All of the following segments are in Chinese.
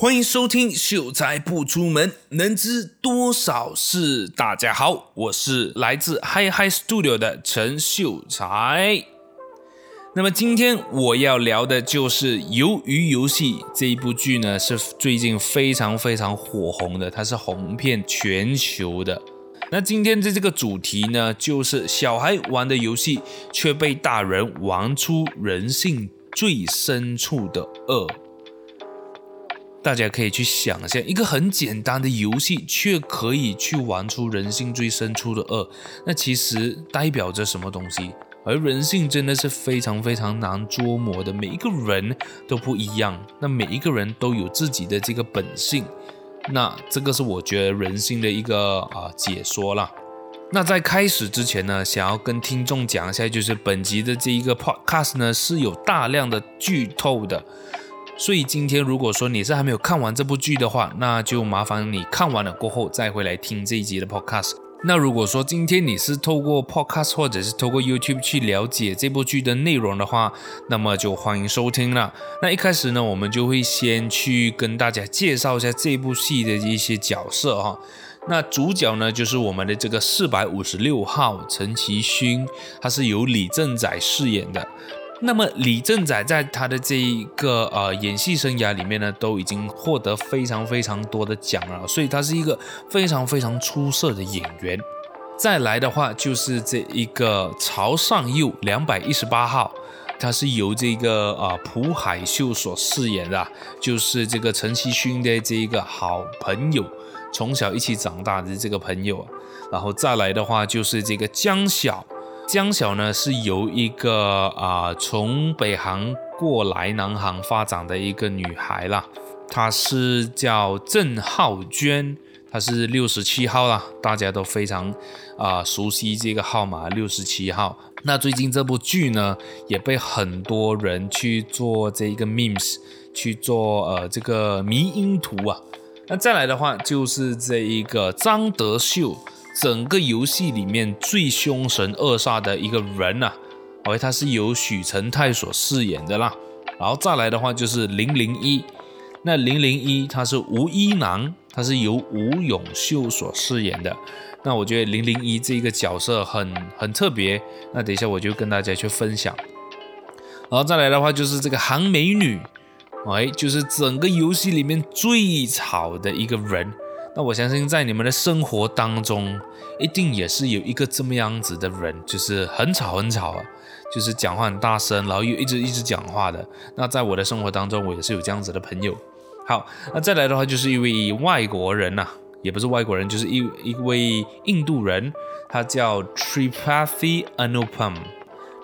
欢迎收听《秀才不出门，能知多少事》。大家好，我是来自 Hi Hi Studio 的陈秀才。那么今天我要聊的就是《鱿鱼游戏》这一部剧呢，是最近非常非常火红的，它是红遍全球的。那今天的这个主题呢，就是小孩玩的游戏，却被大人玩出人性最深处的恶。大家可以去想象，一个很简单的游戏，却可以去玩出人性最深处的恶，那其实代表着什么东西？而人性真的是非常非常难捉摸的，每一个人都不一样，那每一个人都有自己的这个本性，那这个是我觉得人性的一个啊解说啦。那在开始之前呢，想要跟听众讲一下，就是本集的这一个 podcast 呢是有大量的剧透的。所以今天如果说你是还没有看完这部剧的话，那就麻烦你看完了过后再回来听这一集的 podcast。那如果说今天你是透过 podcast 或者是透过 YouTube 去了解这部剧的内容的话，那么就欢迎收听了。那一开始呢，我们就会先去跟大家介绍一下这部戏的一些角色哈。那主角呢，就是我们的这个四百五十六号陈其勋，他是由李正宰饰演的。那么李正宰在他的这一个呃演戏生涯里面呢，都已经获得非常非常多的奖了，所以他是一个非常非常出色的演员。再来的话就是这一个朝上佑两百一十八号，他是由这个呃朴海秀所饰演的，就是这个陈其勋的这一个好朋友，从小一起长大的这个朋友。然后再来的话就是这个江晓。江晓呢是由一个啊、从北航过来南航发展的一个女孩啦，她是叫郑浩娟，她是六十七号啦，大家都非常啊、熟悉这个号码六十七号。那最近这部剧呢也被很多人去做这一个 memes，去做呃这个迷因图啊。那再来的话就是这一个张德秀。整个游戏里面最凶神恶煞的一个人啊，而他是由许成泰所饰演的啦。然后再来的话就是零零一，那零零一他是吴一男，他是由吴永秀所饰演的。那我觉得零零一这个角色很很特别，那等一下我就跟大家去分享。然后再来的话就是这个韩美女，哎，就是整个游戏里面最吵的一个人。那我相信在你们的生活当中，一定也是有一个这么样子的人，就是很吵很吵啊，就是讲话很大声，然后又一直一直讲话的。那在我的生活当中，我也是有这样子的朋友。好，那再来的话就是一位外国人呐、啊，也不是外国人，就是一一位印度人，他叫 Tripathi Anupam。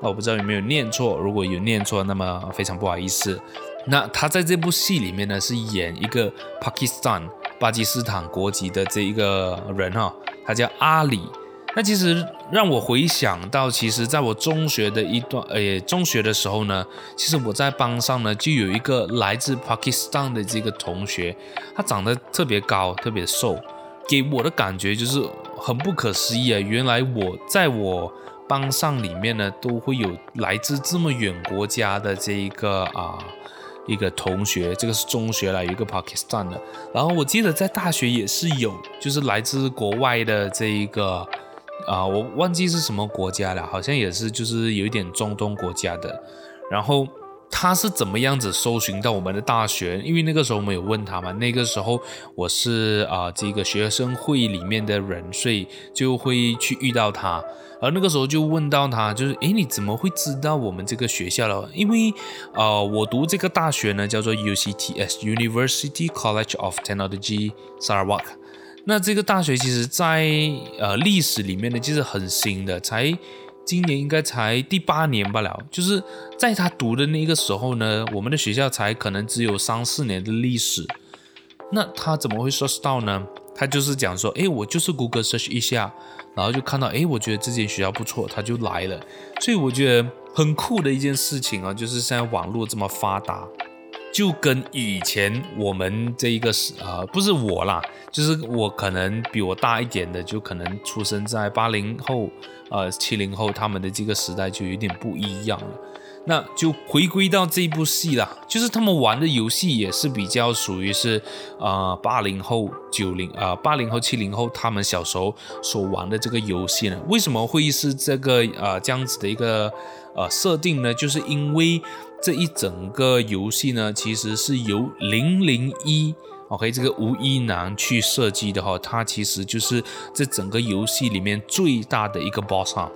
那我不知道有没有念错，如果有念错，那么非常不好意思。那他在这部戏里面呢，是演一个 Pakistan。巴基斯坦国籍的这一个人哈，他叫阿里。那其实让我回想到，其实在我中学的一段，呃，中学的时候呢，其实我在班上呢就有一个来自巴基斯坦的这个同学，他长得特别高，特别瘦，给我的感觉就是很不可思议啊！原来我在我班上里面呢，都会有来自这么远国家的这一个啊。一个同学，这个是中学来有一个 Pakistan 的，然后我记得在大学也是有，就是来自国外的这一个，啊、我忘记是什么国家了，好像也是就是有一点中东国家的，然后他是怎么样子搜寻到我们的大学？因为那个时候我们有问他嘛，那个时候我是啊、这个学生会里面的人，所以就会去遇到他。而那个时候就问到他，就是诶，你怎么会知道我们这个学校了？因为呃，我读这个大学呢，叫做 UCTS University College of Technology Sarawak。那这个大学其实在呃历史里面呢，其实很新的，才今年应该才第八年罢了。就是在他读的那个时候呢，我们的学校才可能只有三四年的历史。那他怎么会 search 到呢？他就是讲说，诶，我就是 Google search 一下。然后就看到，哎，我觉得这间学校不错，他就来了。所以我觉得很酷的一件事情啊，就是现在网络这么发达，就跟以前我们这一个时啊、呃，不是我啦，就是我可能比我大一点的，就可能出生在八零后、呃七零后，他们的这个时代就有点不一样了。那就回归到这部戏啦，就是他们玩的游戏也是比较属于是呃八零后、九零呃八零后、七零后他们小时候所玩的这个游戏呢？为什么会是这个呃这样子的一个呃设定呢？就是因为这一整个游戏呢，其实是由零零一 OK 这个吴一男去设计的哈，他其实就是这整个游戏里面最大的一个 boss 哈。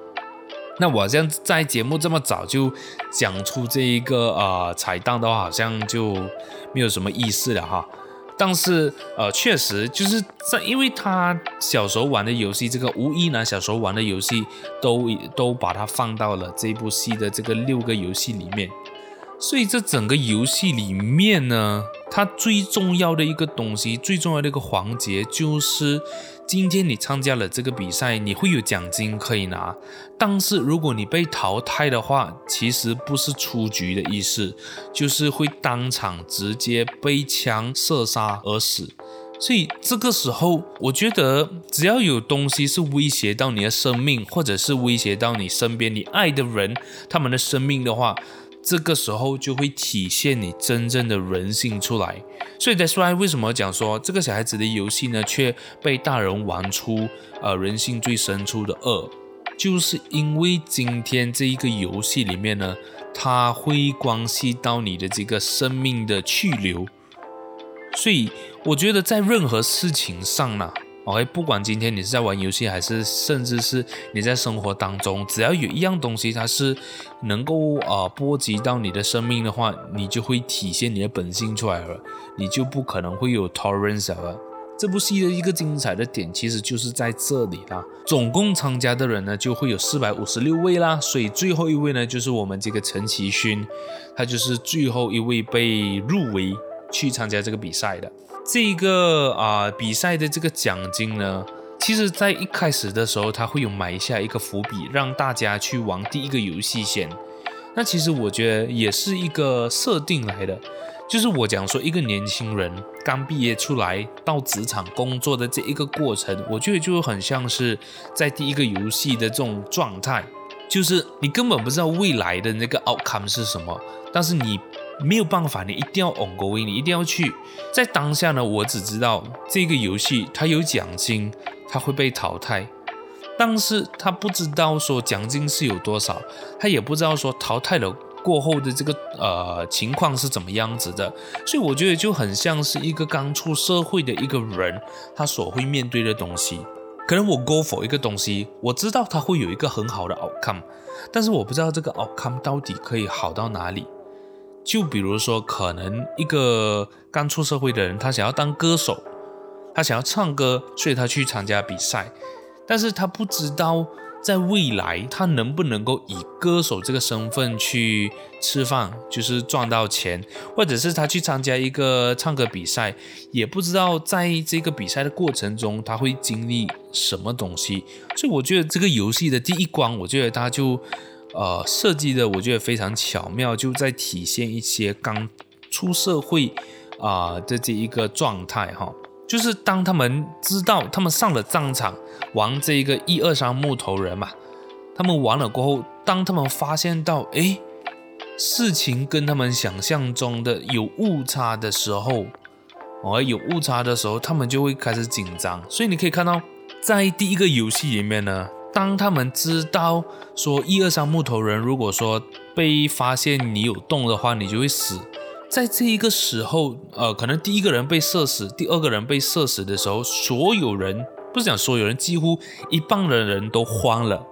那我这样在节目这么早就讲出这一个呃彩蛋的话，好像就没有什么意思了哈。但是呃，确实就是在因为他小时候玩的游戏，这个吴亦男小时候玩的游戏，都都把它放到了这部戏的这个六个游戏里面。所以这整个游戏里面呢，它最重要的一个东西，最重要的一个环节就是。今天你参加了这个比赛，你会有奖金可以拿。但是如果你被淘汰的话，其实不是出局的意思，就是会当场直接被枪射杀而死。所以这个时候，我觉得只要有东西是威胁到你的生命，或者是威胁到你身边你爱的人他们的生命的话，这个时候就会体现你真正的人性出来，所以在说为什么讲说这个小孩子的游戏呢，却被大人玩出呃人性最深处的恶，就是因为今天这一个游戏里面呢，它会关系到你的这个生命的去留，所以我觉得在任何事情上呢。OK，不管今天你是在玩游戏，还是甚至是你在生活当中，只要有一样东西它是能够呃波及到你的生命的话，你就会体现你的本性出来了，你就不可能会有 tolerance 了。这部戏的一个精彩的点其实就是在这里啦。总共参加的人呢就会有四百五十六位啦，所以最后一位呢就是我们这个陈其勋，他就是最后一位被入围去参加这个比赛的。这个啊、比赛的这个奖金呢，其实在一开始的时候，他会有埋下一个伏笔，让大家去玩第一个游戏先。那其实我觉得也是一个设定来的，就是我讲说一个年轻人刚毕业出来到职场工作的这一个过程，我觉得就很像是在第一个游戏的这种状态，就是你根本不知道未来的那个 outcome 是什么，但是你。没有办法，你一定要 ongoing，你一定要去。在当下呢，我只知道这个游戏它有奖金，它会被淘汰，但是他不知道说奖金是有多少，他也不知道说淘汰了过后的这个呃情况是怎么样子的。所以我觉得就很像是一个刚出社会的一个人，他所会面对的东西。可能我 go for 一个东西，我知道它会有一个很好的 outcome，但是我不知道这个 outcome 到底可以好到哪里。就比如说，可能一个刚出社会的人，他想要当歌手，他想要唱歌，所以他去参加比赛，但是他不知道在未来他能不能够以歌手这个身份去吃饭，就是赚到钱，或者是他去参加一个唱歌比赛，也不知道在这个比赛的过程中他会经历什么东西。所以我觉得这个游戏的第一关，我觉得他就。呃，设计的我觉得非常巧妙，就在体现一些刚出社会啊、的这一个状态哈。就是当他们知道他们上了战场玩这一个一二三木头人嘛，他们玩了过后，当他们发现到诶事情跟他们想象中的有误差的时候，哦有误差的时候，他们就会开始紧张。所以你可以看到，在第一个游戏里面呢。当他们知道说一二三木头人，如果说被发现你有动的话，你就会死。在这一个时候，呃，可能第一个人被射死，第二个人被射死的时候，所有人不是讲所有人，几乎一半的人都慌了。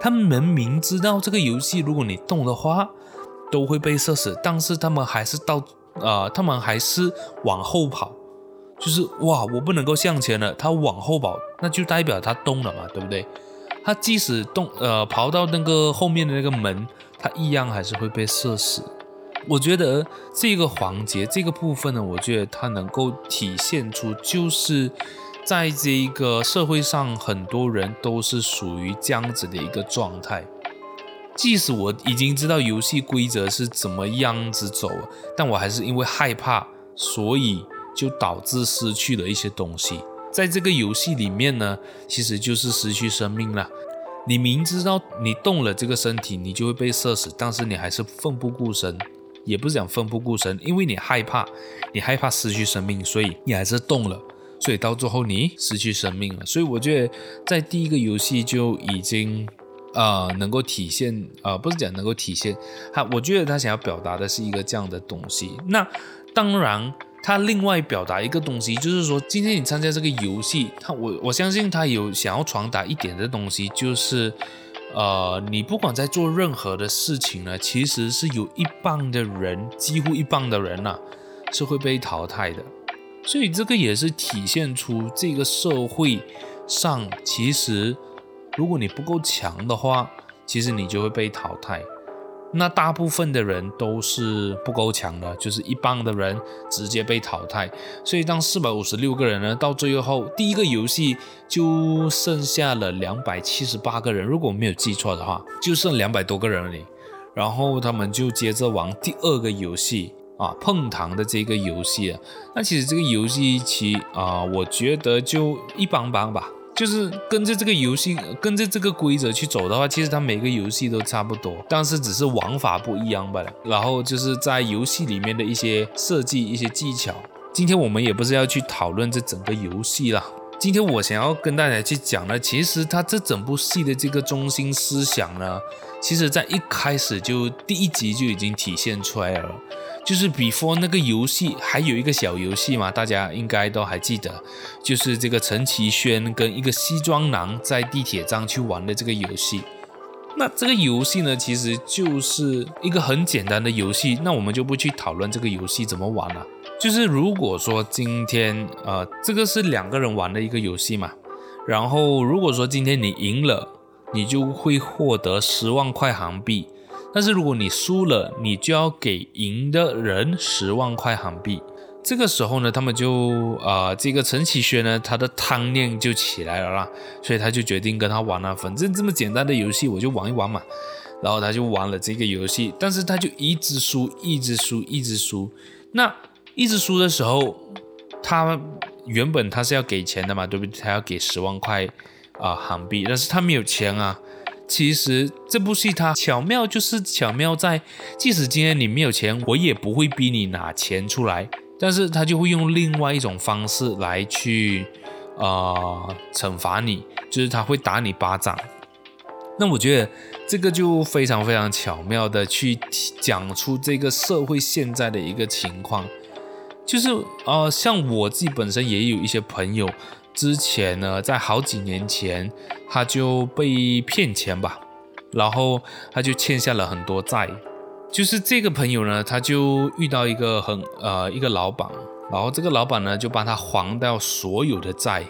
他们明知道这个游戏，如果你动的话，都会被射死，但是他们还是到，呃，他们还是往后跑。就是哇，我不能够向前了，他往后跑，那就代表他动了嘛，对不对？他即使动，呃，跑到那个后面的那个门，他一样还是会被射死。我觉得这个环节，这个部分呢，我觉得它能够体现出，就是在这一个社会上，很多人都是属于这样子的一个状态。即使我已经知道游戏规则是怎么样子走，但我还是因为害怕，所以就导致失去了一些东西。在这个游戏里面呢，其实就是失去生命了。你明知道你动了这个身体，你就会被射死，但是你还是奋不顾身，也不是讲奋不顾身，因为你害怕，你害怕失去生命，所以你还是动了，所以到最后你失去生命了。所以我觉得在第一个游戏就已经。呃，能够体现，呃，不是讲能够体现他，我觉得他想要表达的是一个这样的东西。那当然，他另外表达一个东西，就是说，今天你参加这个游戏，他我我相信他有想要传达一点的东西，就是，呃，你不管在做任何的事情呢，其实是有一半的人，几乎一半的人呐、是会被淘汰的。所以这个也是体现出这个社会上其实。如果你不够强的话，其实你就会被淘汰。那大部分的人都是不够强的，就是一半的人直接被淘汰。所以当四百五十六个人呢，到最后第一个游戏就剩下了两百七十八个人，如果我没有记错的话，就剩两百多个人而已。然后他们就接着玩第二个游戏啊，碰糖的这个游戏啊。那其实这个游戏其啊，我觉得就一般般吧。就是跟着这个游戏，跟着这个规则去走的话，其实它每个游戏都差不多，但是只是玩法不一样罢了。然后就是在游戏里面的一些设计、一些技巧。今天我们也不是要去讨论这整个游戏啦。今天我想要跟大家去讲的，其实它这整部戏的这个中心思想呢，其实在一开始就第一集就已经体现出来了。就是 before 那个游戏还有一个小游戏嘛，大家应该都还记得，就是这个陈其轩跟一个西装男在地铁站去玩的这个游戏。那这个游戏呢，其实就是一个很简单的游戏。那我们就不去讨论这个游戏怎么玩了。就是如果说今天呃，这个是两个人玩的一个游戏嘛，然后如果说今天你赢了，你就会获得十万块韩币。但是如果你输了，你就要给赢的人十万块韩币。这个时候呢，他们就呃，这个陈启轩呢，他的贪念就起来了啦，所以他就决定跟他玩了。反正这么简单的游戏，我就玩一玩嘛。然后他就玩了这个游戏，但是他就一直输，一直输，一直输。那一直输的时候，他原本他是要给钱的嘛，对不对？他要给十万块啊韩币，但是他没有钱啊。其实这部戏它巧妙就是巧妙在，即使今天你没有钱，我也不会逼你拿钱出来，但是他就会用另外一种方式来去，呃，惩罚你，就是他会打你巴掌。那我觉得这个就非常非常巧妙的去讲出这个社会现在的一个情况，就是呃，像我自己本身也有一些朋友。之前呢，在好几年前，他就被骗钱吧，然后他就欠下了很多债。就是这个朋友呢，他就遇到一个很呃一个老板，然后这个老板呢就帮他还掉所有的债，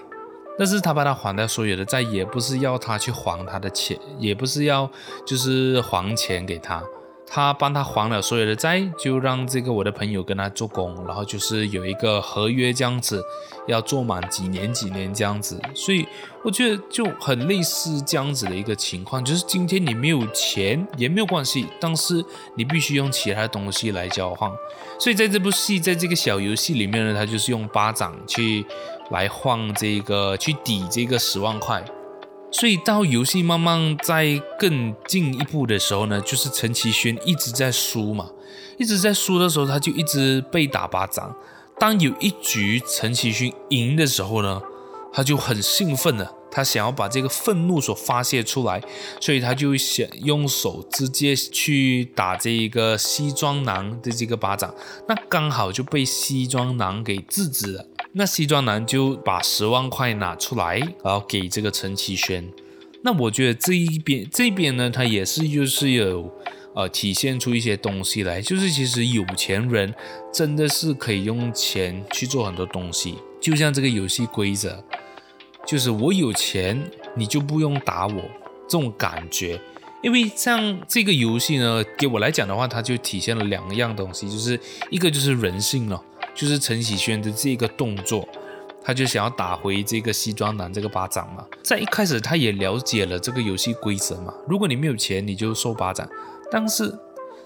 但是他帮他还掉所有的债，也不是要他去还他的钱，也不是要就是还钱给他。他帮他还了所有的债，就让这个我的朋友跟他做工，然后就是有一个合约这样子，要做满几年几年这样子，所以我觉得就很类似这样子的一个情况，就是今天你没有钱也没有关系，但是你必须用其他东西来交换。所以在这部戏，在这个小游戏里面呢，他就是用巴掌去来换这个，去抵这个十万块。所以到游戏慢慢在更进一步的时候呢，就是陈其轩一直在输嘛，一直在输的时候，他就一直被打巴掌。当有一局陈其勋赢的时候呢，他就很兴奋了，他想要把这个愤怒所发泄出来，所以他就想用手直接去打这一个西装男的这个巴掌，那刚好就被西装男给制止了。那西装男就把十万块拿出来，然后给这个陈其轩。那我觉得这一边这边呢，他也是就是有呃体现出一些东西来，就是其实有钱人真的是可以用钱去做很多东西。就像这个游戏规则，就是我有钱，你就不用打我这种感觉。因为像这个游戏呢，给我来讲的话，它就体现了两样东西，就是一个就是人性了。就是陈喜轩的这个动作，他就想要打回这个西装男这个巴掌嘛。在一开始，他也了解了这个游戏规则嘛。如果你没有钱，你就受巴掌。但是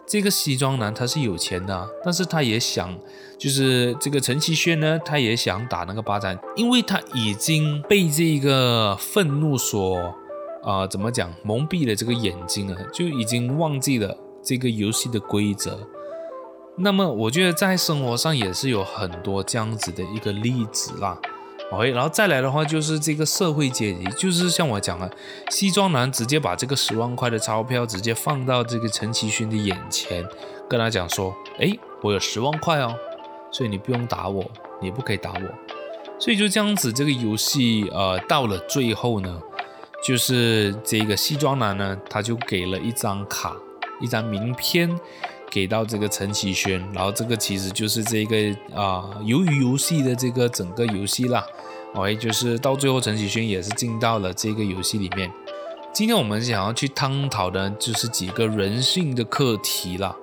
这个西装男他是有钱的，但是他也想，就是这个陈其轩呢，他也想打那个巴掌，因为他已经被这个愤怒所啊、怎么讲，蒙蔽了这个眼睛啊，就已经忘记了这个游戏的规则。那么，我觉得在生活上也是有很多这样子的一个例子啦。OK，然后再来的话就是这个社会阶级，就是像我讲的，西装男直接把这个十万块的钞票直接放到这个陈其勋的眼前，跟他讲说：“诶，我有十万块哦，所以你不用打我，你不可以打我。”所以就这样子，这个游戏呃到了最后呢，就是这个西装男呢，他就给了一张卡，一张名片。给到这个陈启轩，然后这个其实就是这个啊，鱿鱼游戏的这个整个游戏啦。OK，就是到最后陈启轩也是进到了这个游戏里面。今天我们想要去探讨的，就是几个人性的课题啦。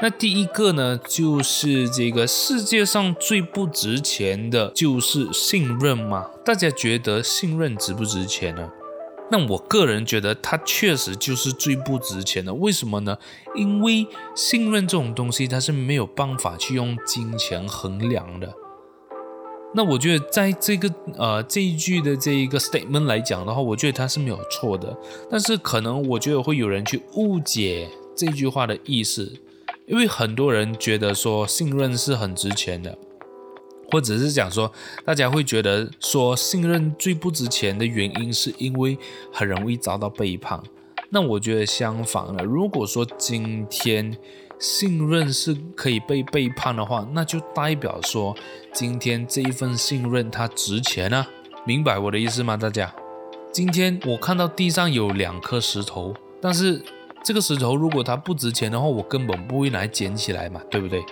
那第一个呢，就是这个世界上最不值钱的就是信任吗？大家觉得信任值不值钱呢？那我个人觉得，它确实就是最不值钱的。为什么呢？因为信任这种东西，它是没有办法去用金钱衡量的。那我觉得，在这个呃这一句的这一个 statement 来讲的话，我觉得它是没有错的。但是可能我觉得会有人去误解这句话的意思，因为很多人觉得说信任是很值钱的。或者是讲说，大家会觉得说信任最不值钱的原因，是因为很容易遭到背叛。那我觉得相反了，如果说今天信任是可以被背叛的话，那就代表说今天这一份信任它值钱啊，明白我的意思吗？大家，今天我看到地上有两颗石头，但是这个石头如果它不值钱的话，我根本不会来捡起来嘛，对不对？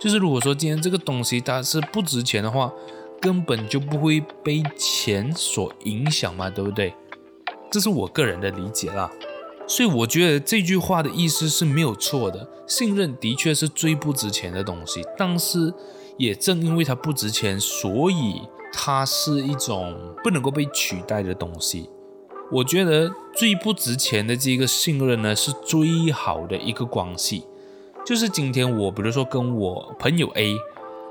就是如果说今天这个东西它是不值钱的话，根本就不会被钱所影响嘛，对不对？这是我个人的理解啦。所以我觉得这句话的意思是没有错的，信任的确是最不值钱的东西，但是也正因为它不值钱，所以它是一种不能够被取代的东西。我觉得最不值钱的这个信任呢，是最好的一个关系。就是今天我，比如说跟我朋友 A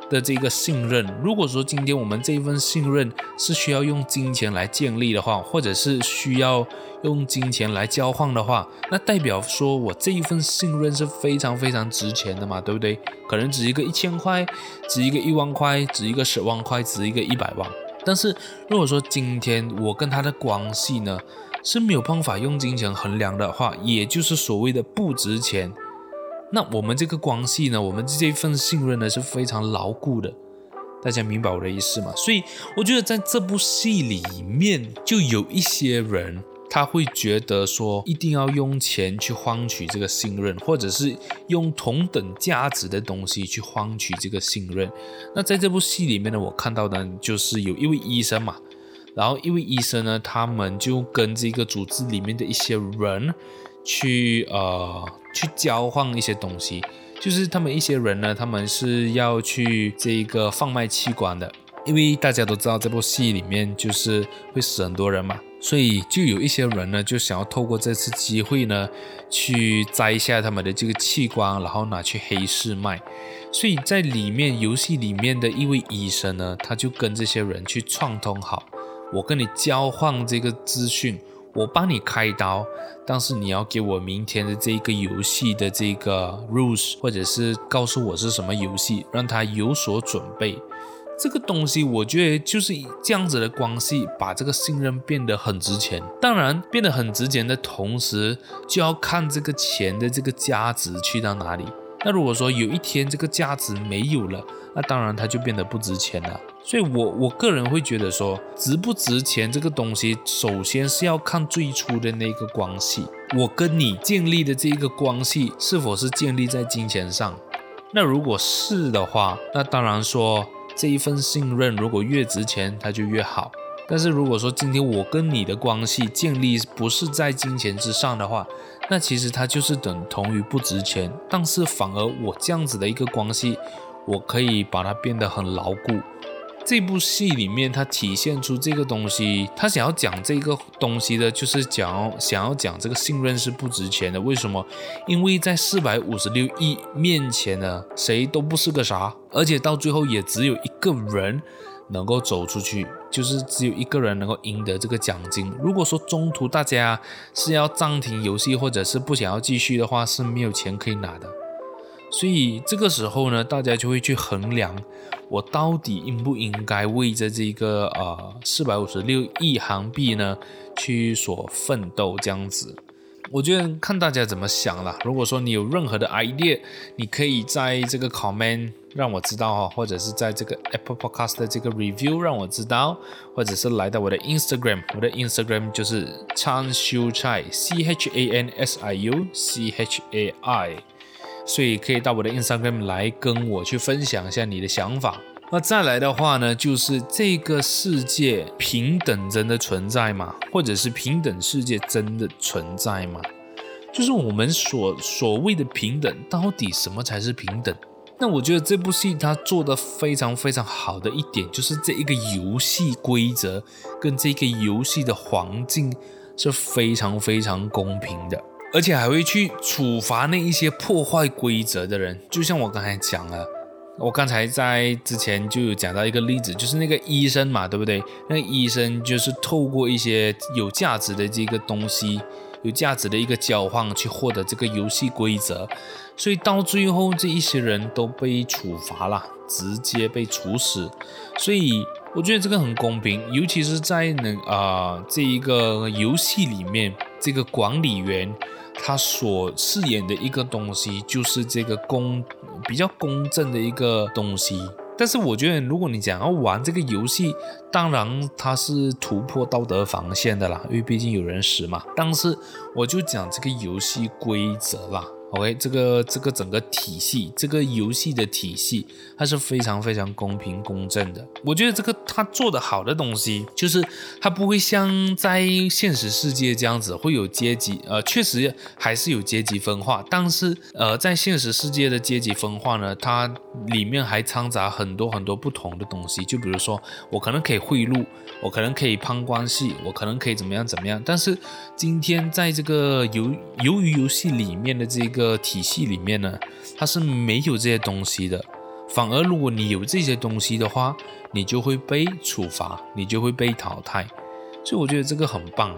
的这个信任，如果说今天我们这一份信任是需要用金钱来建立的话，或者是需要用金钱来交换的话，那代表说我这一份信任是非常非常值钱的嘛，对不对？可能值一个一千块，值一个一万块，值一个十万块，值一个一百万。但是如果说今天我跟他的关系呢是没有办法用金钱衡量的话，也就是所谓的不值钱。那我们这个关系呢，我们这一份信任呢是非常牢固的，大家明白我的意思吗？所以我觉得在这部戏里面，就有一些人他会觉得说，一定要用钱去换取这个信任，或者是用同等价值的东西去换取这个信任。那在这部戏里面呢，我看到的就是有一位医生嘛，然后一位医生呢，他们就跟这个组织里面的一些人去呃。去交换一些东西，就是他们一些人呢，他们是要去这一个贩卖器官的，因为大家都知道这部戏里面就是会死很多人嘛，所以就有一些人呢，就想要透过这次机会呢，去摘一下他们的这个器官，然后拿去黑市卖。所以在里面游戏里面的一位医生呢，他就跟这些人去串通好，我跟你交换这个资讯。我帮你开刀，但是你要给我明天的这个游戏的这个 rules，或者是告诉我是什么游戏，让他有所准备。这个东西我觉得就是这样子的关系，把这个信任变得很值钱。当然，变得很值钱的同时，就要看这个钱的这个价值去到哪里。那如果说有一天这个价值没有了，那当然它就变得不值钱了。所以我，我个人会觉得说，值不值钱这个东西，首先是要看最初的那个关系，我跟你建立的这一个关系是否是建立在金钱上。那如果是的话，那当然说这一份信任如果越值钱，它就越好。但是如果说今天我跟你的关系建立不是在金钱之上的话，那其实它就是等同于不值钱。但是反而我这样子的一个关系，我可以把它变得很牢固。这部戏里面，它体现出这个东西，他想要讲这个东西的，就是讲想要讲这个信任是不值钱的。为什么？因为在四百五十六亿面前呢，谁都不是个啥，而且到最后也只有一个人能够走出去，就是只有一个人能够赢得这个奖金。如果说中途大家是要暂停游戏，或者是不想要继续的话，是没有钱可以拿的。所以这个时候呢，大家就会去衡量，我到底应不应该为着这个呃四百五十六亿韩币呢去所奋斗这样子。我觉得看大家怎么想啦。如果说你有任何的 idea，你可以在这个 comment 让我知道哈，或者是在这个 Apple Podcast 的这个 review 让我知道，或者是来到我的 Instagram，我的 Instagram 就是 Chan Siu Chai C H A N S I U C H A I，所以可以到我的 Instagram 来跟我去分享一下你的想法。那再来的话呢，就是这个世界平等真的存在吗？或者是平等世界真的存在吗？就是我们所所谓的平等，到底什么才是平等？那我觉得这部戏它做得非常非常好的一点，就是这一个游戏规则跟这个游戏的环境是非常非常公平的，而且还会去处罚那一些破坏规则的人，就像我刚才讲了。我刚才在之前就有讲到一个例子，就是那个医生嘛，对不对？那医生就是透过一些有价值的这个东西，有价值的一个交换去获得这个游戏规则，所以到最后这一些人都被处罚了，直接被处死。所以我觉得这个很公平，尤其是在那啊、这一个游戏里面，这个管理员。他所饰演的一个东西就是这个公比较公正的一个东西，但是我觉得如果你想要玩这个游戏，当然它是突破道德防线的啦，因为毕竟有人死嘛。但是我就讲这个游戏规则啦。OK，这个这个整个体系，这个游戏的体系，它是非常非常公平公正的。我觉得这个他做的好的东西，就是它不会像在现实世界这样子会有阶级，呃，确实还是有阶级分化，但是呃，在现实世界的阶级分化呢，它里面还掺杂很多很多不同的东西。就比如说，我可能可以贿赂，我可能可以攀关系，我可能可以怎么样怎么样。但是今天在这个游鱿鱼游戏里面的这个。体系里面呢，它是没有这些东西的。反而如果你有这些东西的话，你就会被处罚，你就会被淘汰。所以我觉得这个很棒，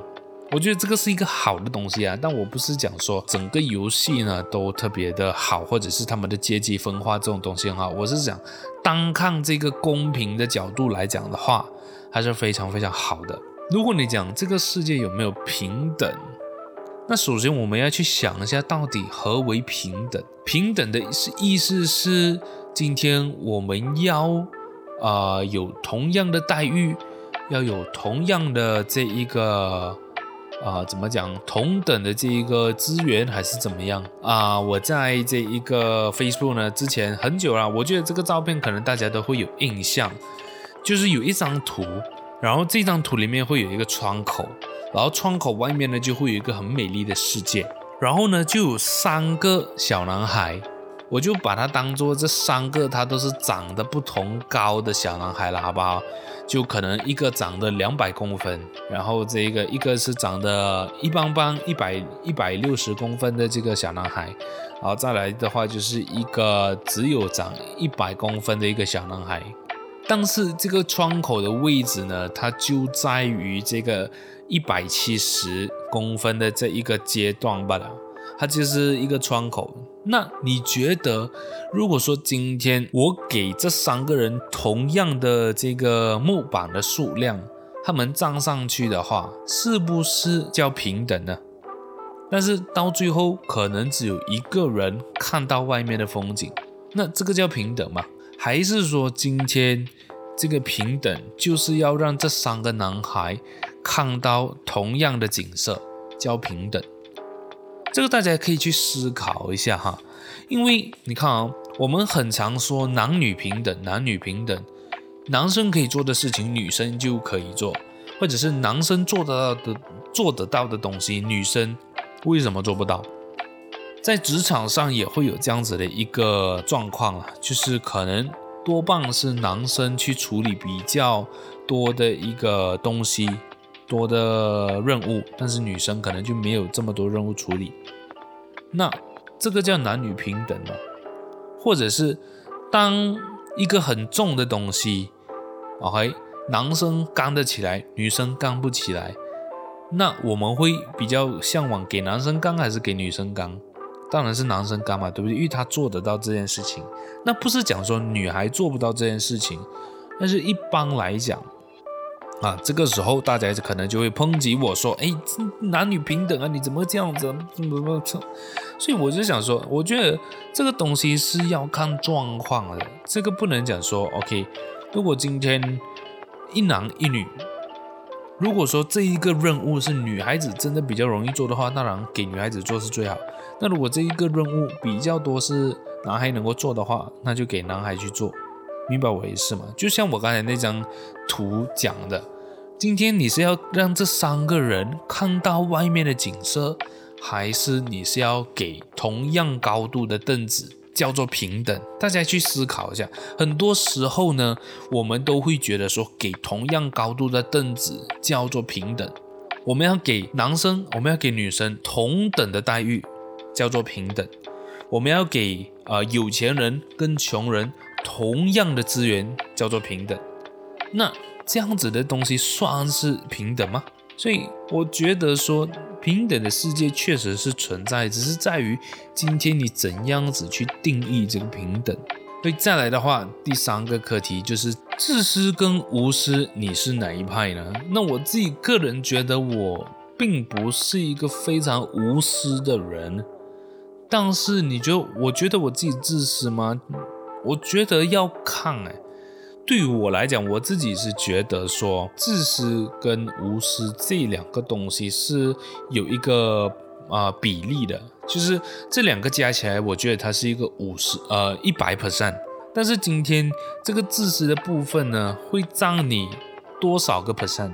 我觉得这个是一个好的东西啊。但我不是讲说整个游戏呢都特别的好，或者是他们的阶级分化这种东西很好。我是讲单看这个公平的角度来讲的话，还是非常非常好的。如果你讲这个世界有没有平等？那首先我们要去想一下，到底何为平等？平等的意思是，今天我们要啊、有同样的待遇，要有同样的这一个啊、怎么讲同等的这一个资源，还是怎么样啊、我在这一个 Facebook 呢，之前很久了，我觉得这个照片可能大家都会有印象，就是有一张图，然后这张图里面会有一个窗口。然后窗口外面呢，就会有一个很美丽的世界。然后呢，就有三个小男孩，我就把它当做这三个，他都是长得不同高的小男孩了，好不好？就可能一个长得两百公分，然后这个一个是长得一般般一百一百六十公分的这个小男孩，然后再来的话就是一个只有长一百公分的一个小男孩。但是这个窗口的位置呢，它就在于这个。一百七十公分的这一个阶段罢了，它就是一个窗口。那你觉得，如果说今天我给这三个人同样的这个木板的数量，他们站上去的话，是不是叫平等呢？但是到最后，可能只有一个人看到外面的风景，那这个叫平等吗？还是说今天这个平等就是要让这三个男孩？看到同样的景色叫平等，这个大家可以去思考一下哈，因为你看啊，我们很常说男女平等，男女平等，男生可以做的事情女生就可以做，或者是男生做得到的做得到的东西，女生为什么做不到？在职场上也会有这样子的一个状况啊，就是可能多半是男生去处理比较多的一个东西。多的任务，但是女生可能就没有这么多任务处理，那这个叫男女平等吗？或者是当一个很重的东西，OK，男生扛得起来，女生扛不起来，那我们会比较向往给男生扛还是给女生扛？当然是男生干嘛，对不对？因为他做得到这件事情。那不是讲说女孩做不到这件事情，但是一般来讲。啊，这个时候大家可能就会抨击我说：“哎，男女平等啊，你怎么这样子？怎么怎么？”所以我就想说，我觉得这个东西是要看状况的，这个不能讲说 OK。如果今天一男一女，如果说这一个任务是女孩子真的比较容易做的话，当然给女孩子做是最好。那如果这一个任务比较多是男孩能够做的话，那就给男孩去做。明白我意思吗？就像我刚才那张图讲的，今天你是要让这三个人看到外面的景色，还是你是要给同样高度的凳子，叫做平等？大家去思考一下。很多时候呢，我们都会觉得说，给同样高度的凳子叫做平等。我们要给男生，我们要给女生同等的待遇，叫做平等。我们要给呃有钱人跟穷人。同样的资源叫做平等，那这样子的东西算是平等吗？所以我觉得说平等的世界确实是存在，只是在于今天你怎样子去定义这个平等。所以再来的话，第三个课题就是自私跟无私，你是哪一派呢？那我自己个人觉得我并不是一个非常无私的人，但是你就我觉得我自己自私吗？我觉得要看哎，对于我来讲，我自己是觉得说自私跟无私这两个东西是有一个啊、呃、比例的，就是这两个加起来，我觉得它是一个五十呃一百 percent。但是今天这个自私的部分呢，会占你多少个 percent？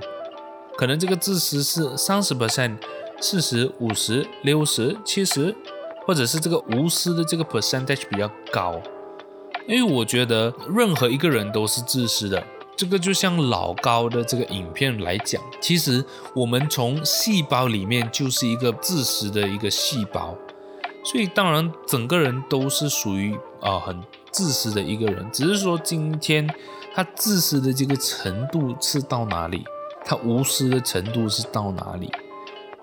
可能这个自私是三十 percent、四十、五十、六十、七十，或者是这个无私的这个 percentage 比较高。因为我觉得任何一个人都是自私的，这个就像老高的这个影片来讲，其实我们从细胞里面就是一个自私的一个细胞，所以当然整个人都是属于啊、很自私的一个人，只是说今天他自私的这个程度是到哪里，他无私的程度是到哪里。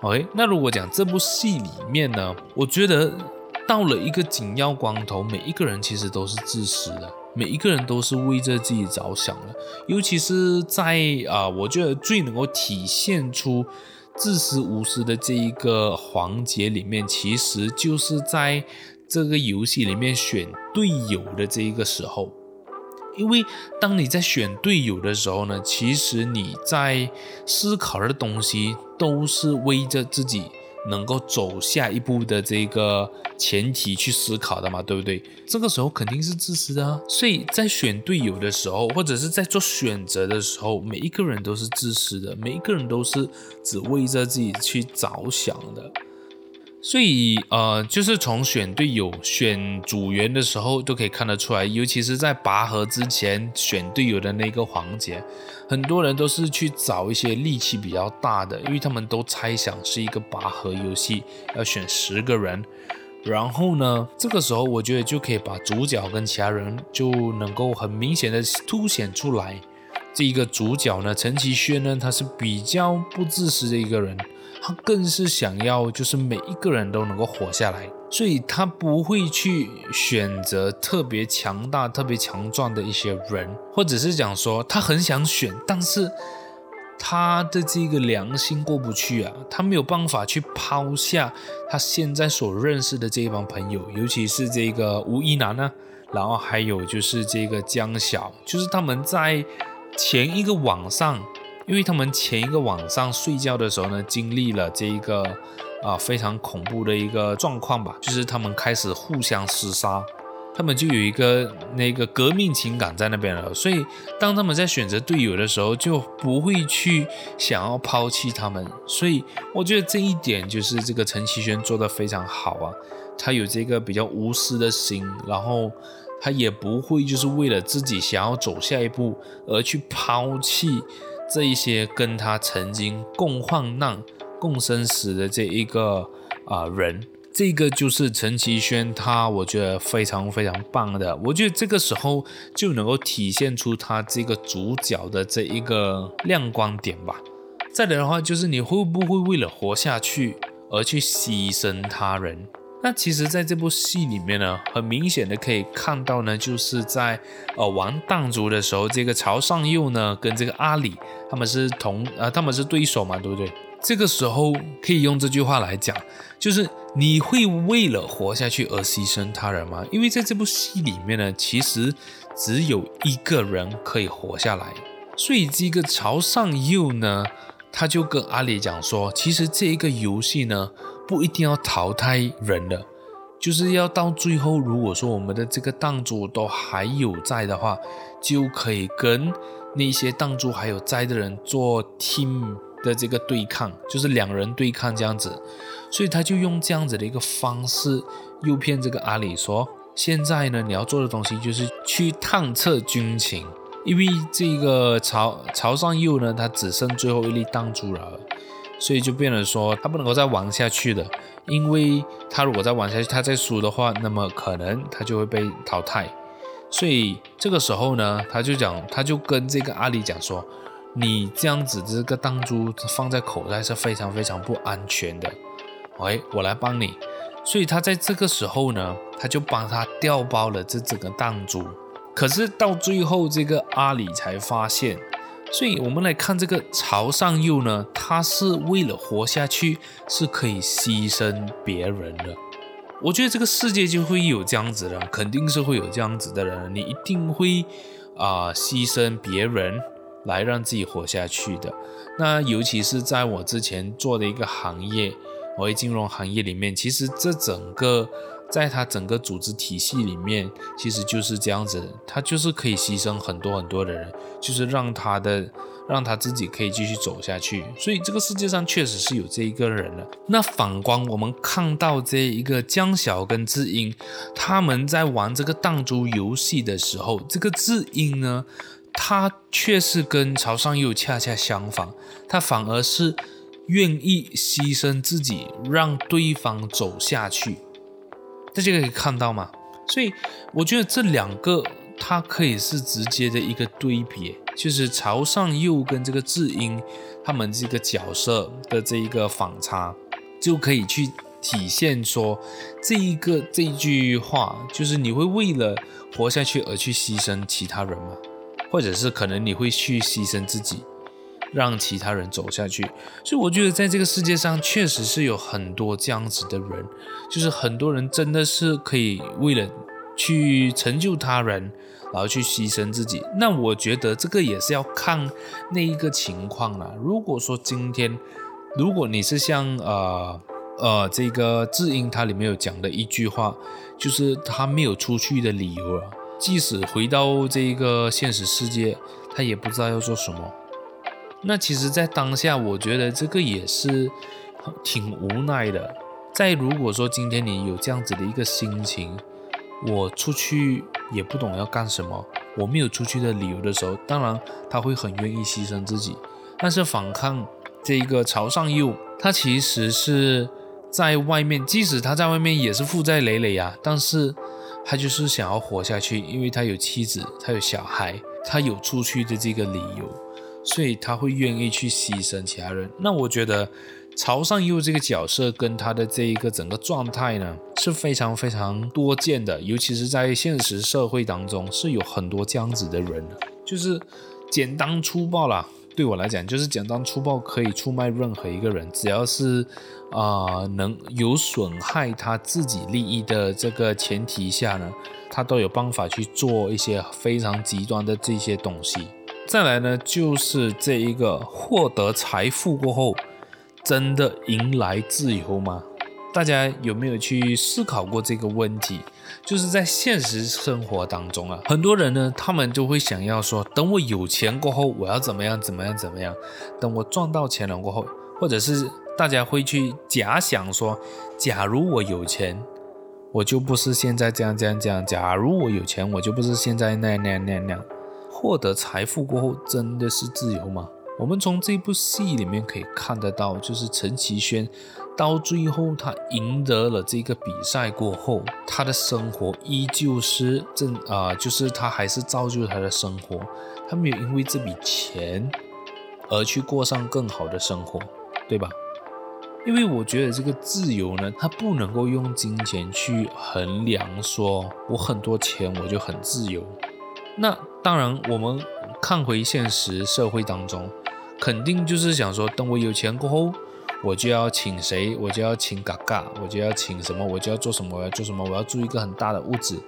？OK，那如果讲这部戏里面呢，我觉得。到了一个紧要关头，每一个人其实都是自私的，每一个人都是为着自己着想的。尤其是在啊、我觉得最能够体现出自私无私的这一个环节里面，其实就是在这个游戏里面选队友的这一个时候。因为当你在选队友的时候呢，其实你在思考的东西都是为着自己。能够走下一步的这个前提去思考的嘛，对不对？这个时候肯定是自私的啊。所以在选队友的时候，或者是在做选择的时候，每一个人都是自私的，每一个人都是只为着自己去着想的。所以，呃，就是从选队友、选组员的时候都可以看得出来，尤其是在拔河之前选队友的那个环节，很多人都是去找一些力气比较大的，因为他们都猜想是一个拔河游戏，要选十个人。然后呢，这个时候我觉得就可以把主角跟其他人就能够很明显的凸显出来。这一个主角呢，陈其轩呢，他是比较不自私的一个人。他更是想要，就是每一个人都能够活下来，所以他不会去选择特别强大、特别强壮的一些人，或者是讲说他很想选，但是他的这个良心过不去啊，他没有办法去抛下他现在所认识的这一帮朋友，尤其是这个吴亦男呢，然后还有就是这个江晓，就是他们在前一个晚上。因为他们前一个晚上睡觉的时候呢，经历了这一个啊、非常恐怖的一个状况吧，就是他们开始互相厮杀，他们就有一个那个革命情感在那边了，所以当他们在选择队友的时候，就不会去想要抛弃他们，所以我觉得这一点就是这个陈其轩做得非常好啊，他有这个比较无私的心，然后他也不会就是为了自己想要走下一步而去抛弃。这一些跟他曾经共患难、共生死的这一个啊、人，这个就是陈其宣，他我觉得非常非常棒的。我觉得这个时候就能够体现出他这个主角的这一个亮光点吧。再来的话，就是你会不会为了活下去而去牺牲他人？那其实，在这部戏里面呢，很明显的可以看到呢，就是在呃玩弹珠的时候，这个朝上佑呢跟这个阿里他们是同呃他们是对手嘛，对不对？这个时候可以用这句话来讲，就是你会为了活下去而牺牲他人吗？因为在这部戏里面呢，其实只有一个人可以活下来，所以这个朝上佑呢，他就跟阿里讲说，其实这一个游戏呢，不一定要淘汰人的，就是要到最后，如果说我们的这个档主都还有在的话，就可以跟那些档主还有在的人做 team。的这个对抗，就是两人对抗这样子，所以他就用这样子的一个方式诱骗这个阿里说，现在呢，你要做的东西就是去探测军情，因为这个曹曹尚佑呢，他只剩最后一粒弹珠了，所以就变成说他不能够再玩下去了，因为他如果再玩下去，他再输的话，那么可能他就会被淘汰，所以这个时候呢，他就讲，他就跟这个阿里讲说。你这样子这个弹珠放在口袋是非常非常不安全的，喂，我来帮你。所以他在这个时候呢，他就帮他调包了这整个弹珠。可是到最后，这个阿里才发现。所以我们来看这个潮上佑呢，他是为了活下去，是可以牺牲别人的。我觉得这个世界就会有这样子的，肯定是会有这样子的人，你一定会啊、牺牲别人。来让自己活下去的，那尤其是在我之前做的一个行业，我为金融行业里面，其实这整个在他整个组织体系里面，其实就是这样子，他就是可以牺牲很多很多的人，就是让他的让他自己可以继续走下去。所以这个世界上确实是有这一个人的。那反观我们看到这一个江晓跟智英，他们在玩这个弹珠游戏的时候，这个智英呢，他却是跟曹尚佑恰恰相反，他反而是愿意牺牲自己，让对方走下去。大家可以看到吗？所以我觉得这两个，它可以是直接的一个对比，就是朝上佑跟这个智英他们这个角色的这一个反差，就可以去体现说这一个这句话，就是你会为了活下去而去牺牲其他人吗？或者是可能你会去牺牲自己，让其他人走下去。所以我觉得在这个世界上确实是有很多这样子的人，就是很多人真的是可以为了去成就他人，然后去牺牲自己。那我觉得这个也是要看那一个情况啦。如果说今天，如果你是像呃呃这个智英他里面有讲的一句话，就是他没有出去的理由啊。即使回到这个现实世界，他也不知道要做什么。那其实，在当下，我觉得这个也是挺无奈的。在如果说今天你有这样子的一个心情，我出去也不懂要干什么，我没有出去的理由的时候，当然他会很愿意牺牲自己。但是反抗这一个朝尚佑，他其实是在外面，即使他在外面也是负债累累呀，但是。他就是想要活下去，因为他有妻子，他有小孩，他有出去的这个理由，所以他会愿意去牺牲其他人。那我觉得曹尚佑这个角色跟他的这一个整个状态呢，是非常非常多见的，尤其是在现实社会当中是有很多这样子的人，就是简单粗暴啦。对我来讲，就是简单粗暴，可以出卖任何一个人，只要是啊、能有损害他自己利益的这个前提下呢，他都有办法去做一些非常极端的这些东西。再来呢，就是这一个获得财富过后，真的迎来自由吗？大家有没有去思考过这个问题？就是在现实生活当中啊，很多人呢，他们就会想要说，等我有钱过后，我要怎么样怎么样怎么样？等我赚到钱了过后，或者是大家会去假想说，假如我有钱，我就不是现在这样这样这样。假如我有钱，我就不是现在那样那样那样那样。获得财富过后，真的是自由吗？我们从这部戏里面可以看得到，就是陈其宣。到最后他赢得了这个比赛过后，他的生活依旧是正啊、就是他还是造就他的生活，他没有因为这笔钱而去过上更好的生活，对吧？因为我觉得这个自由呢，它不能够用金钱去衡量，说我很多钱我就很自由。那当然，我们看回现实社会当中，肯定就是想说，等我有钱过后，我就要请谁，我就要请嘎嘎，我就要请什么，我就要做什么，我要做什么，我要住一个很大的屋子，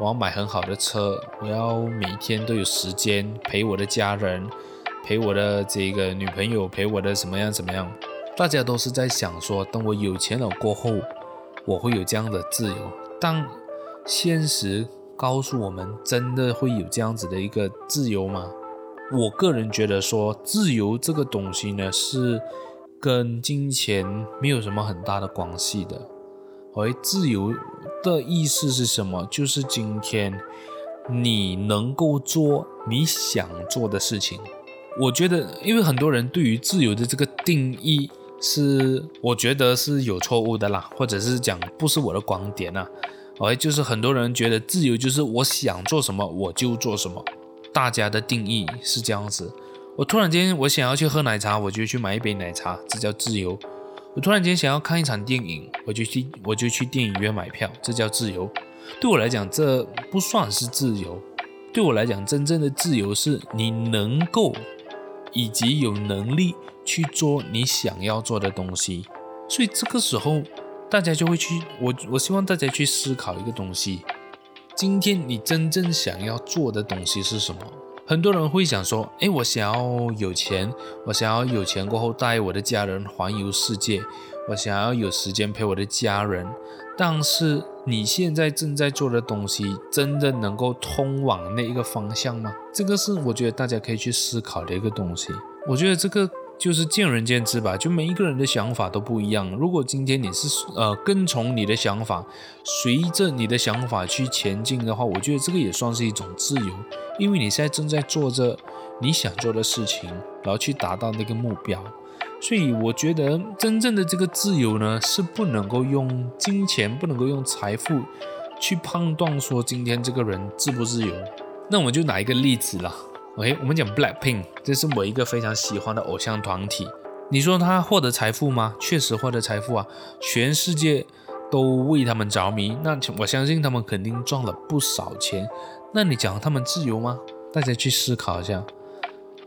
我要买很好的车，我要每一天都有时间陪我的家人，陪我的这个女朋友，陪我的什么样怎么样。大家都是在想说，等我有钱了过后，我会有这样的自由。但现实告诉我们，真的会有这样子的一个自由吗？我个人觉得说，自由这个东西呢，是跟金钱没有什么很大的关系的。而自由的意思是什么？就是今天你能够做你想做的事情。我觉得，因为很多人对于自由的这个定义，是，我觉得是有错误的啦，或者是讲不是我的观点啊。哎，就是很多人觉得自由就是我想做什么我就做什么，大家的定义是这样子。我突然间我想要去喝奶茶，我就去买一杯奶茶，这叫自由。我突然间想要看一场电影，我就去我就去电影院买票，这叫自由。对我来讲，这不算是自由。对我来讲，真正的自由是你能够以及有能力。去做你想要做的东西，所以这个时候大家就会去，我我希望大家去思考一个东西：今天你真正想要做的东西是什么？很多人会想说，诶，我想要有钱，我想要有钱过后带我的家人环游世界，我想要有时间陪我的家人。但是你现在正在做的东西，真的能够通往那一个方向吗？这个是我觉得大家可以去思考的一个东西。我觉得这个。就是见仁见智吧，就每一个人的想法都不一样。如果今天你是呃跟从你的想法，随着你的想法去前进的话，我觉得这个也算是一种自由，因为你现在正在做着你想做的事情，然后去达到那个目标。所以我觉得真正的这个自由呢，是不能够用金钱，不能够用财富去判断说今天这个人自不自由。那我们就拿一个例子啦。OK，我们讲 Blackpink，这是我一个非常喜欢的偶像团体。你说他获得财富吗？确实获得财富啊，全世界都为他们着迷。那我相信他们肯定赚了不少钱。那你讲他们自由吗？大家去思考一下，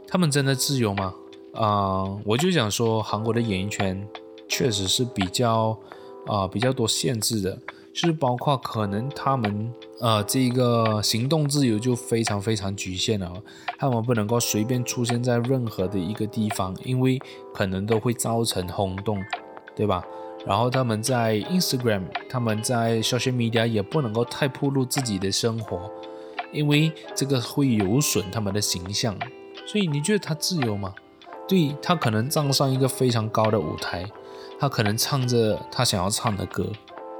他们真的自由吗？啊、我就想说，韩国的演艺圈确实是比较啊、比较多限制的。是包括可能他们呃这个行动自由就非常非常局限了，他们不能够随便出现在任何的一个地方，因为可能都会造成轰动，对吧？然后他们在 Instagram，他们在 social media 也不能够太暴露自己的生活，因为这个会有损他们的形象。所以你觉得他自由吗？对，他可能站上一个非常高的舞台，他可能唱着他想要唱的歌。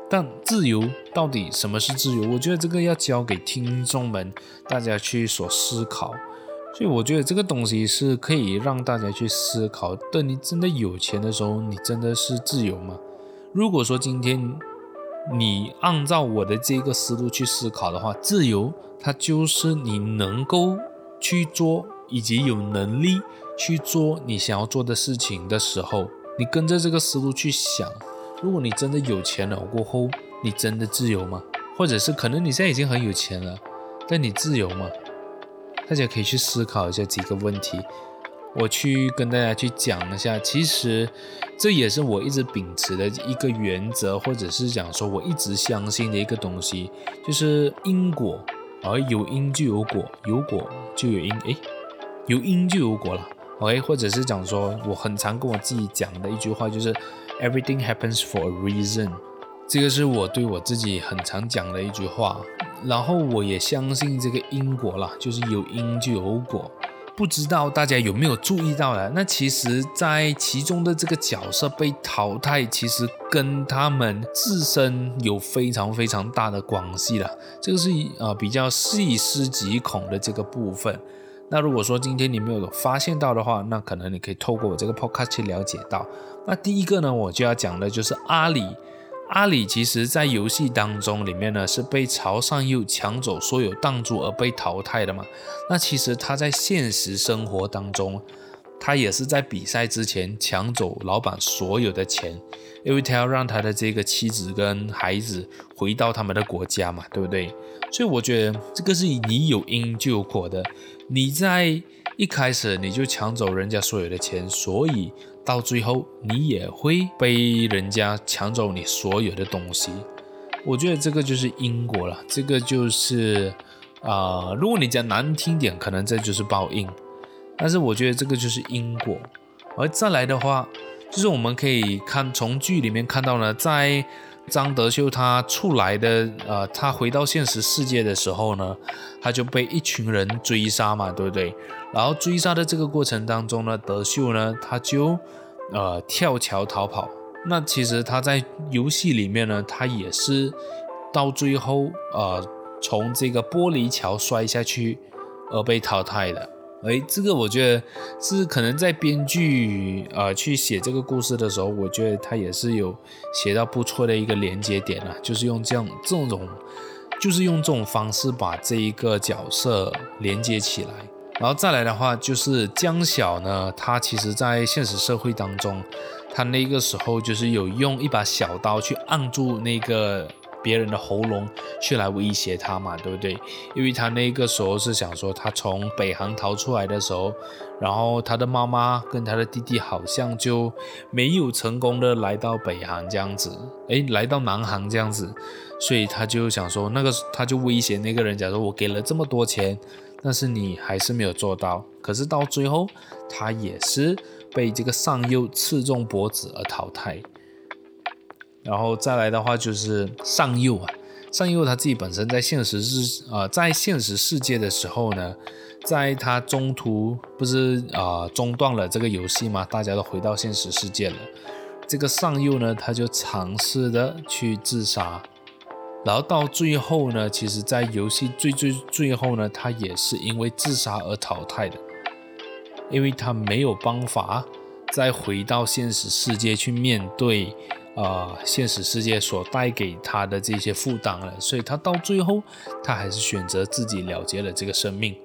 但自由到底什么是自由？我觉得这个要交给听众们大家去所思考。所以我觉得这个东西是可以让大家去思考。等你真的有钱的时候，你真的是自由吗？如果说今天你按照我的这个思路去思考的话，自由它就是你能够去做，以及有能力去做你想要做的事情的时候，你跟着这个思路去想。如果你真的有钱了过后，你真的自由吗？或者是可能你现在已经很有钱了，但你自由吗？大家可以去思考一下几个问题。我去跟大家去讲一下，其实这也是我一直秉持的一个原则，或者是讲说我一直相信的一个东西，就是因果，而有因就有果，有果就有因，诶，有因就有果了，OK？或者是讲说我很常跟我自己讲的一句话，就是。Everything happens for a reason，这个是我对我自己很常讲的一句话。然后我也相信这个因果啦，就是有因就有果。不知道大家有没有注意到呢？那其实，在其中的这个角色被淘汰，其实跟他们自身有非常非常大的关系了。这个是呃比较细思极恐的这个部分。那如果说今天你没有发现到的话，那可能你可以透过我这个 podcast 去了解到。那第一个呢，我就要讲的就是阿里。阿里其实在游戏当中里面呢，是被曹尚佑抢走所有弹珠而被淘汰的嘛。那其实他在现实生活当中，他也是在比赛之前抢走老板所有的钱，因为他要让他的这个妻子跟孩子回到他们的国家嘛，对不对？所以我觉得这个是你有因就有果的，你在一开始你就抢走人家所有的钱，所以。到最后，你也会被人家抢走你所有的东西。我觉得这个就是因果了，这个就是啊、如果你讲难听点，可能这就是报应。但是我觉得这个就是因果。而再来的话，就是我们可以看从剧里面看到呢，在张德秀他出来的，呃，他回到现实世界的时候呢，他就被一群人追杀嘛，对不对？然后追杀的这个过程当中呢，德秀呢，他就呃跳桥逃跑。那其实他在游戏里面呢，他也是到最后呃从这个玻璃桥摔下去而被淘汰的。诶，这个我觉得是可能在编剧呃去写这个故事的时候，我觉得他也是有写到不错的一个连接点啊，就是用这样这种，就是用这种方式把这一个角色连接起来。然后再来的话，就是江晓呢，他其实在现实社会当中，他那个时候就是有用一把小刀去按住那个别人的喉咙，去来威胁他嘛，对不对？因为他那个时候是想说，他从北韩逃出来的时候，然后他的妈妈跟他的弟弟好像就没有成功的来到北韩这样子，诶，来到南韩这样子，所以他就想说，那个他就威胁那个人，假如我给了这么多钱。但是你还是没有做到，可是到最后，他也是被这个尚佑刺中脖子而淘汰。然后再来的话就是上佑啊，上佑他自己本身在现实世呃在现实世界的时候呢，在他中途不是啊、中断了这个游戏吗？大家都回到现实世界了，这个上佑呢，他就尝试的去自杀。然后到最后呢，其实，在游戏最最最后呢，他也是因为自杀而淘汰的，因为他没有办法再回到现实世界去面对、呃，现实世界所带给他的这些负担了，所以他到最后，他还是选择自己了结了这个生命。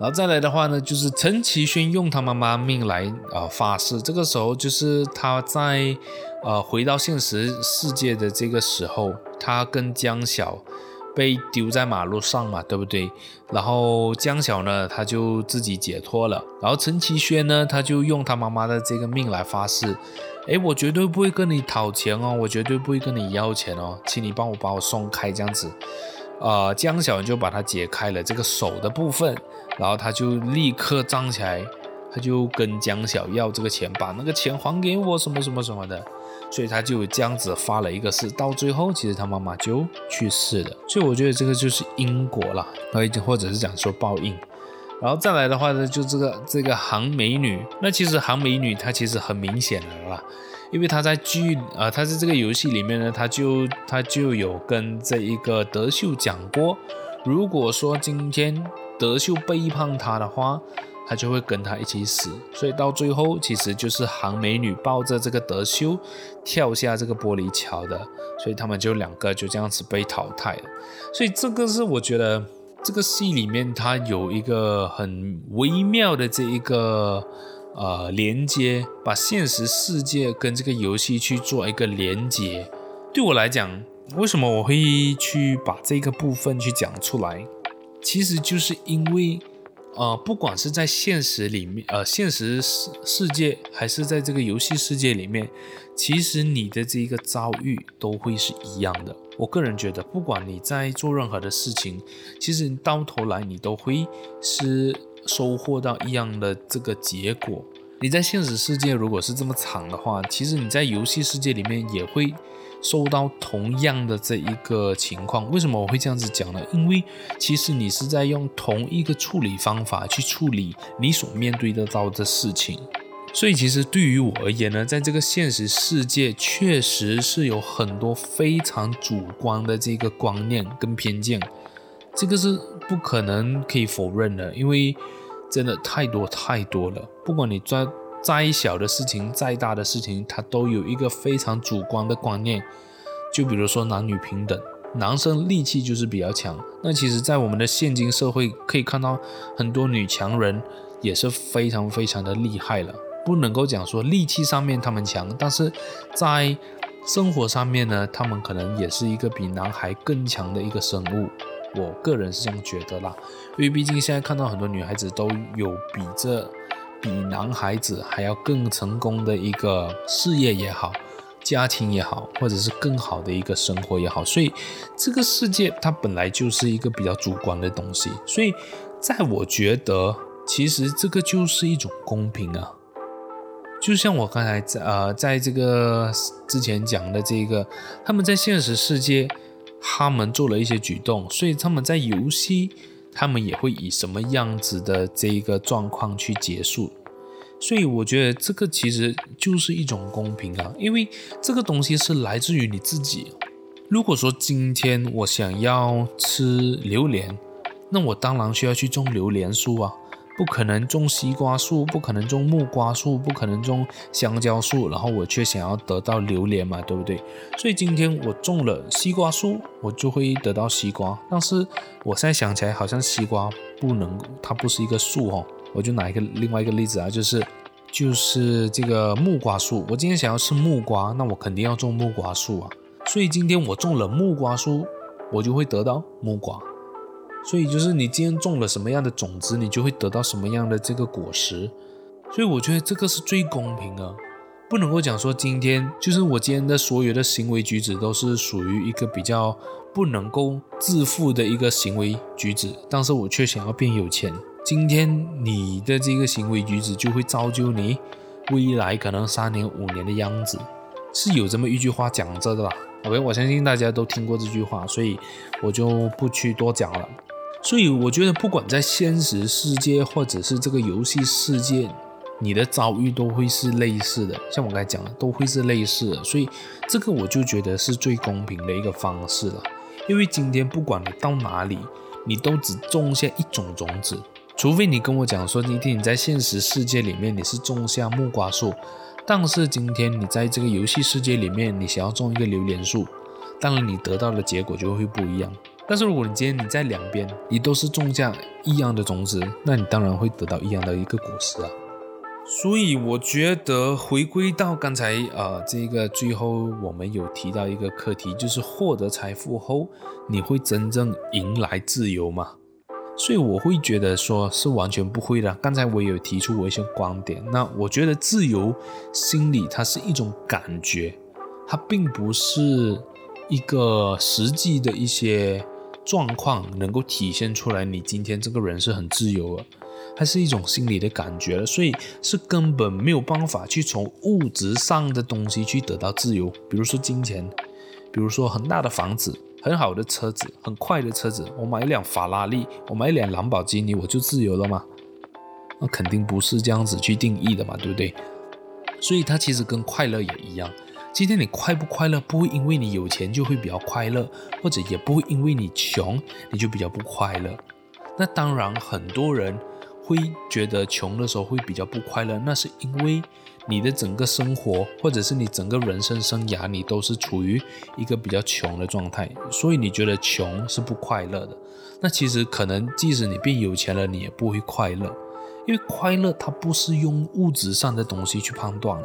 然后再来的话呢，就是陈其轩用他妈妈命来啊、呃、发誓，这个时候就是他在呃回到现实世界的这个时候，他跟江晓被丢在马路上嘛，对不对？然后江晓呢，他就自己解脱了，然后陈其轩呢，他就用他妈妈的这个命来发誓，诶，我绝对不会跟你讨钱哦，我绝对不会跟你要钱哦，请你帮我把我送开这样子。呃，江晓就把他解开了这个手的部分。然后他就立刻站起来，他就跟江晓要这个钱，把那个钱还给我，什么什么什么的。所以他就这样子发了一个誓，到最后其实他妈妈就去世了。所以我觉得这个就是因果了，或者是讲说报应。然后再来的话呢，就这个这个韩美女，那其实韩美女她其实很明显的啦，因为她在剧呃，她在这个游戏里面呢，她就她就有跟这一个德秀讲过，如果说今天。德秀背叛他的话，他就会跟他一起死。所以到最后，其实就是韩美女抱着这个德秀跳下这个玻璃桥的，所以他们就两个就这样子被淘汰了。所以这个是我觉得这个戏里面它有一个很微妙的这一个呃连接，把现实世界跟这个游戏去做一个连接。对我来讲，为什么我会去把这个部分去讲出来？其实就是因为，呃，不管是在现实里面，呃，现实世世界，还是在这个游戏世界里面，其实你的这一个遭遇都会是一样的。我个人觉得，不管你在做任何的事情，其实到头来你都会是收获到一样的这个结果。你在现实世界如果是这么惨的话，其实你在游戏世界里面也会。受到同样的这一个情况，为什么我会这样子讲呢？因为其实你是在用同一个处理方法去处理你所面对得到的事情，所以其实对于我而言呢，在这个现实世界确实是有很多非常主观的这个观念跟偏见，这个是不可能可以否认的，因为真的太多太多了。不管你在再小的事情，再大的事情，它都有一个非常主观的观念。就比如说男女平等，男生力气就是比较强。那其实，在我们的现今社会，可以看到很多女强人也是非常非常的厉害了。不能够讲说力气上面他们强，但是在生活上面呢，他们可能也是一个比男孩更强的一个生物。我个人是这样觉得啦，因为毕竟现在看到很多女孩子都有比这比男孩子还要更成功的一个事业也好。家庭也好，或者是更好的一个生活也好，所以这个世界它本来就是一个比较主观的东西。所以，在我觉得，其实这个就是一种公平啊。就像我刚才在呃，在这个之前讲的这个，他们在现实世界，他们做了一些举动，所以他们在游戏，他们也会以什么样子的这一个状况去结束。所以我觉得这个其实就是一种公平啊，因为这个东西是来自于你自己。如果说今天我想要吃榴莲，那我当然需要去种榴莲树啊，不可能种西瓜树，不可能种木瓜树，不可能种香蕉树，然后我却想要得到榴莲嘛，对不对？所以今天我种了西瓜树，我就会得到西瓜。但是我现在想起来，好像西瓜不能，它不是一个树哦。我就拿一个另外一个例子啊，就是就是这个木瓜树。我今天想要吃木瓜，那我肯定要种木瓜树啊。所以今天我种了木瓜树，我就会得到木瓜。所以就是你今天种了什么样的种子，你就会得到什么样的这个果实。所以我觉得这个是最公平的，不能够讲说今天就是我今天的所有的行为举止都是属于一个比较不能够致富的一个行为举止，但是我却想要变有钱。今天你的这个行为举止就会造就你未来可能三年五年的样子，是有这么一句话讲着的吧？OK，我相信大家都听过这句话，所以我就不去多讲了。所以我觉得不管在现实世界或者是这个游戏世界，你的遭遇都会是类似的，像我刚才讲的都会是类似的，所以这个我就觉得是最公平的一个方式了。因为今天不管你到哪里，你都只种下一种种子。除非你跟我讲说，今天你在现实世界里面你是种下木瓜树，但是今天你在这个游戏世界里面，你想要种一个榴莲树，当然你得到的结果就会不一样。但是如果你今天你在两边，你都是种下一样的种子，那你当然会得到一样的一个果实啊。所以我觉得回归到刚才呃这个最后我们有提到一个课题，就是获得财富后，你会真正迎来自由吗？所以我会觉得说是完全不会的。刚才我也有提出我一些观点。那我觉得自由心理它是一种感觉，它并不是一个实际的一些状况能够体现出来。你今天这个人是很自由的，它是一种心理的感觉了，所以是根本没有办法去从物质上的东西去得到自由。比如说金钱，比如说很大的房子。很好的车子，很快的车子，我买一辆法拉利，我买一辆兰博基尼，我就自由了吗？那肯定不是这样子去定义的嘛，对不对？所以它其实跟快乐也一样。今天你快不快乐，不会因为你有钱就会比较快乐，或者也不会因为你穷你就比较不快乐。那当然，很多人会觉得穷的时候会比较不快乐，那是因为。你的整个生活，或者是你整个人生生涯，你都是处于一个比较穷的状态，所以你觉得穷是不快乐的。那其实可能，即使你变有钱了，你也不会快乐，因为快乐它不是用物质上的东西去判断，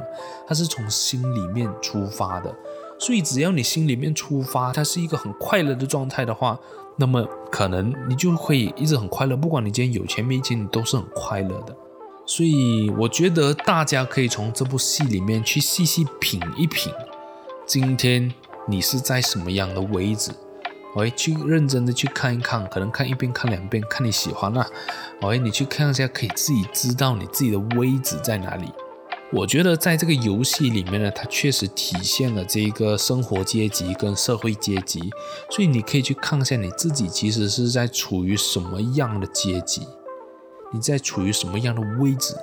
它是从心里面出发的。所以只要你心里面出发，它是一个很快乐的状态的话，那么可能你就会一直很快乐。不管你今天有钱没钱，你都是很快乐的。所以我觉得大家可以从这部戏里面去细细品一品，今天你是在什么样的位置？喂去认真的去看一看，可能看一遍、看两遍，看你喜欢啊。喂你去看一下，可以自己知道你自己的位置在哪里。我觉得在这个游戏里面呢，它确实体现了这个生活阶级跟社会阶级，所以你可以去看一下你自己其实是在处于什么样的阶级。你在处于什么样的位置，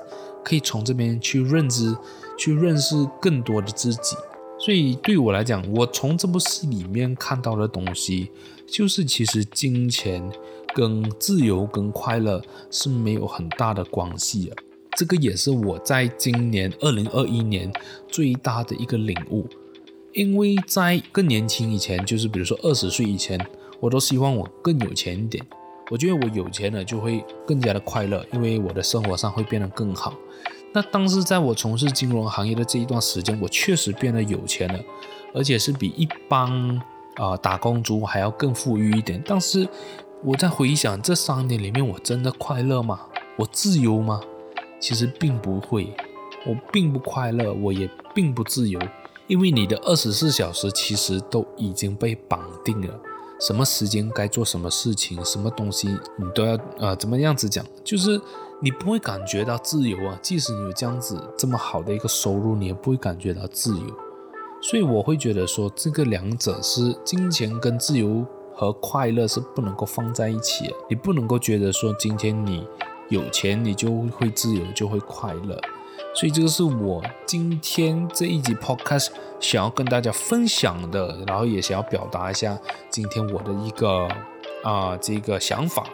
可以从这边去认知，去认识更多的自己。所以对我来讲，我从这部戏里面看到的东西，就是其实金钱跟自由跟快乐是没有很大的关系的。这个也是我在今年二零二一年最大的一个领悟。因为在更年轻以前，就是比如说二十岁以前，我都希望我更有钱一点。我觉得我有钱了就会更加的快乐，因为我的生活上会变得更好。那当时在我从事金融行业的这一段时间，我确实变得有钱了，而且是比一般啊、打工族还要更富裕一点。但是我在回想这三年里面，我真的快乐吗？我自由吗？其实并不会，我并不快乐，我也并不自由，因为你的二十四小时其实都已经被绑定了，什么时间该做什么事情，什么东西你都要呃怎么样子讲，就是。你不会感觉到自由啊，即使你有这样子这么好的一个收入，你也不会感觉到自由。所以我会觉得说，这个两者是金钱跟自由和快乐是不能够放在一起的。你不能够觉得说，今天你有钱，你就会自由，就会快乐。所以这个是我今天这一集 podcast 想要跟大家分享的，然后也想要表达一下今天我的一个啊、这个想法。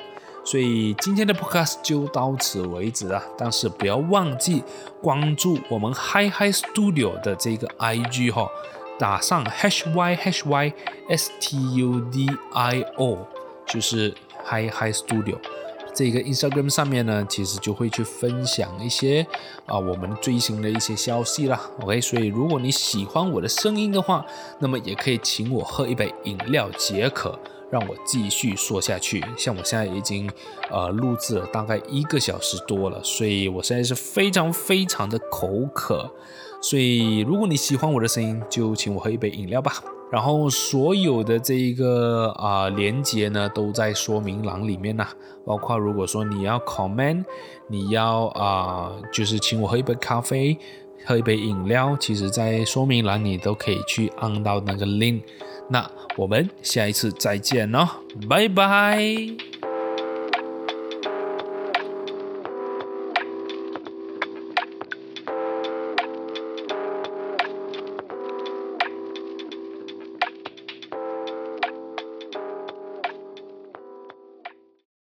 所以今天的 podcast 就到此为止了，但是不要忘记关注我们 Hi Hi Studio 的这个 IG 哈，打上 H Y H Y S T U D I O，就是 Hi Hi Studio 这个 Instagram 上面呢，其实就会去分享一些啊我们最新的一些消息啦。OK，所以如果你喜欢我的声音的话，那么也可以请我喝一杯饮料解渴。让我继续说下去。像我现在已经呃录制了大概一个小时多了，所以我现在是非常非常的口渴。所以如果你喜欢我的声音，就请我喝一杯饮料吧。然后所有的这一个啊、呃、连接呢，都在说明栏里面呢。包括如果说你要 comment，你要啊、就是请我喝一杯咖啡，喝一杯饮料，其实在说明栏你都可以去按到那个 link。那我们下一次再见喽，拜拜。